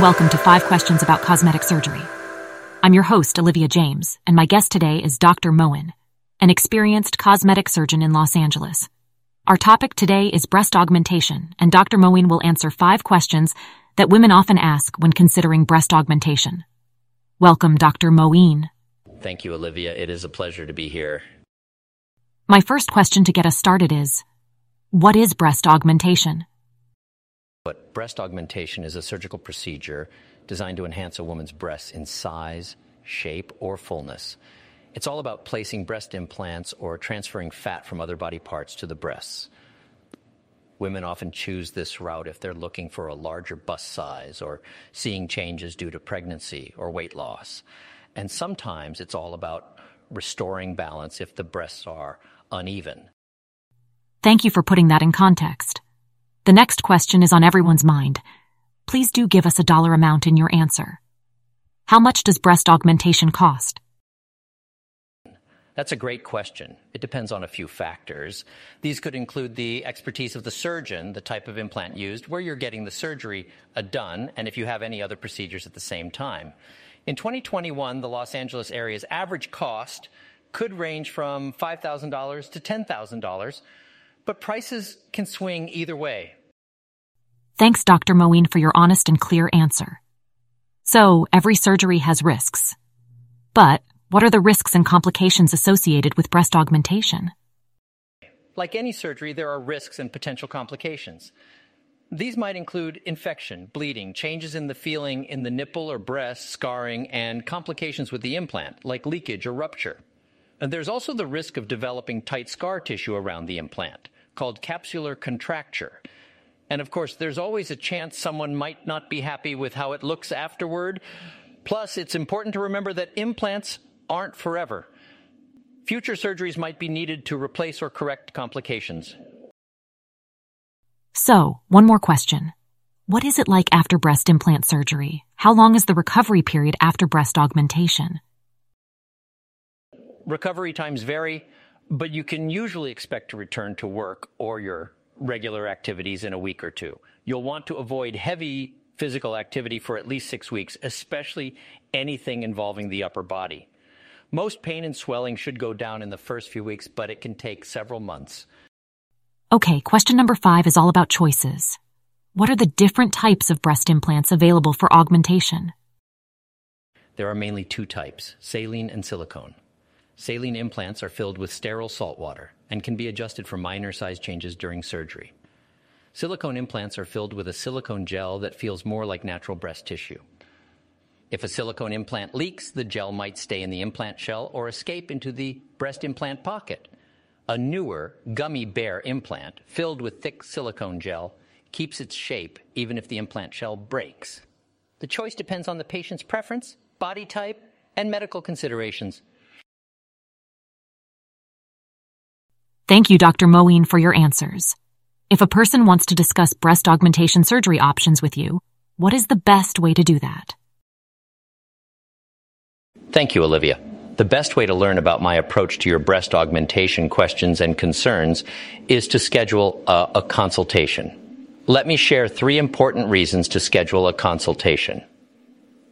and welcome to 5 Questions About Cosmetic Surgery. I'm your host, Olivia James, and my guest today is Dr. Moein, an experienced cosmetic surgeon in Los Angeles. Our topic today is breast augmentation, and Dr. Moein will answer 5 questions that women often ask when considering breast augmentation. Welcome, Dr. Moein. Thank you, Olivia. It is a pleasure to be here. My first question to get us started is, what is breast augmentation? But breast augmentation is a surgical procedure designed to enhance a woman's breasts in size, shape, or fullness. It's all about placing breast implants or transferring fat from other body parts to the breasts. Women often choose this route if they're looking for a larger bust size or seeing changes due to pregnancy or weight loss. And sometimes it's all about restoring balance if the breasts are uneven. Thank you for putting that in context. The next question is on everyone's mind. Please do give us a dollar amount in your answer. How much does breast augmentation cost? That's a great question. It depends on a few factors. These could include the expertise of the surgeon, the type of implant used, where you're getting the surgery uh, done, and if you have any other procedures at the same time. In 2021, the Los Angeles area's average cost could range from $5,000 to $10,000 but prices can swing either way. Thanks, Dr. Moein, for your honest and clear answer. So, every surgery has risks. But, what are the risks and complications associated with breast augmentation? Like any surgery, there are risks and potential complications. These might include infection, bleeding, changes in the feeling in the nipple or breast, scarring, and complications with the implant, like leakage or rupture. And there's also the risk of developing tight scar tissue around the implant, called capsular contracture. And of course, there's always a chance someone might not be happy with how it looks afterward. Plus, it's important to remember that implants aren't forever. Future surgeries might be needed to replace or correct complications. So, one more question. What is it like after breast implant surgery? How long is the recovery period after breast augmentation? recovery times vary, but you can usually expect to return to work or your regular activities in a week or two. You'll want to avoid heavy physical activity for at least six weeks, especially anything involving the upper body. Most pain and swelling should go down in the first few weeks, but it can take several months. Okay, question number five is all about choices. What are the different types of breast implants available for augmentation? There are mainly two types saline and silicone. Saline implants are filled with sterile salt water and can be adjusted for minor size changes during surgery. Silicone implants are filled with a silicone gel that feels more like natural breast tissue. If a silicone implant leaks, the gel might stay in the implant shell or escape into the breast implant pocket. A newer, gummy bear implant filled with thick silicone gel keeps its shape even if the implant shell breaks. The choice depends on the patient's preference, body type, and medical considerations. Thank you, Dr. Moein, for your answers. If a person wants to discuss breast augmentation surgery options with you, what is the best way to do that? Thank you, Olivia. The best way to learn about my approach to your breast augmentation questions and concerns is to schedule a, a, consultation. Let me share three important reasons to schedule a consultation.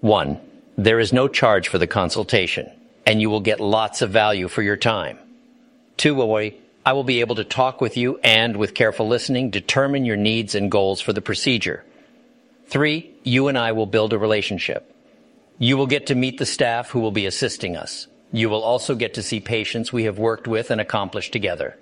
One, there is no charge for the consultation, and you will get lots of value for your time. Two, I will be able to talk with you and, with careful listening, determine your needs and goals for the procedure. Three, you and I will build a relationship. You will get to meet the staff who will be assisting us. You will also get to see patients we have worked with and accomplished together.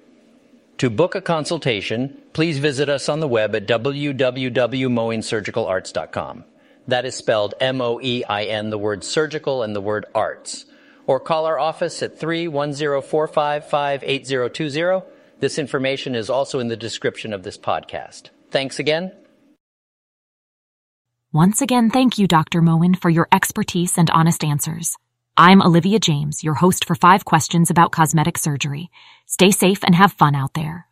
To book a consultation, please visit us on the web at www.moeinsurgicalarts.com. That is spelled M-O-E-I-N, the word surgical and the word arts or call our office at 310-455-8020. This information is also in the description of this podcast. Thanks again. Once again, thank you, Dr. Moein, for your expertise and honest answers. I'm Olivia James, your host for five questions about cosmetic surgery. Stay safe and have fun out there.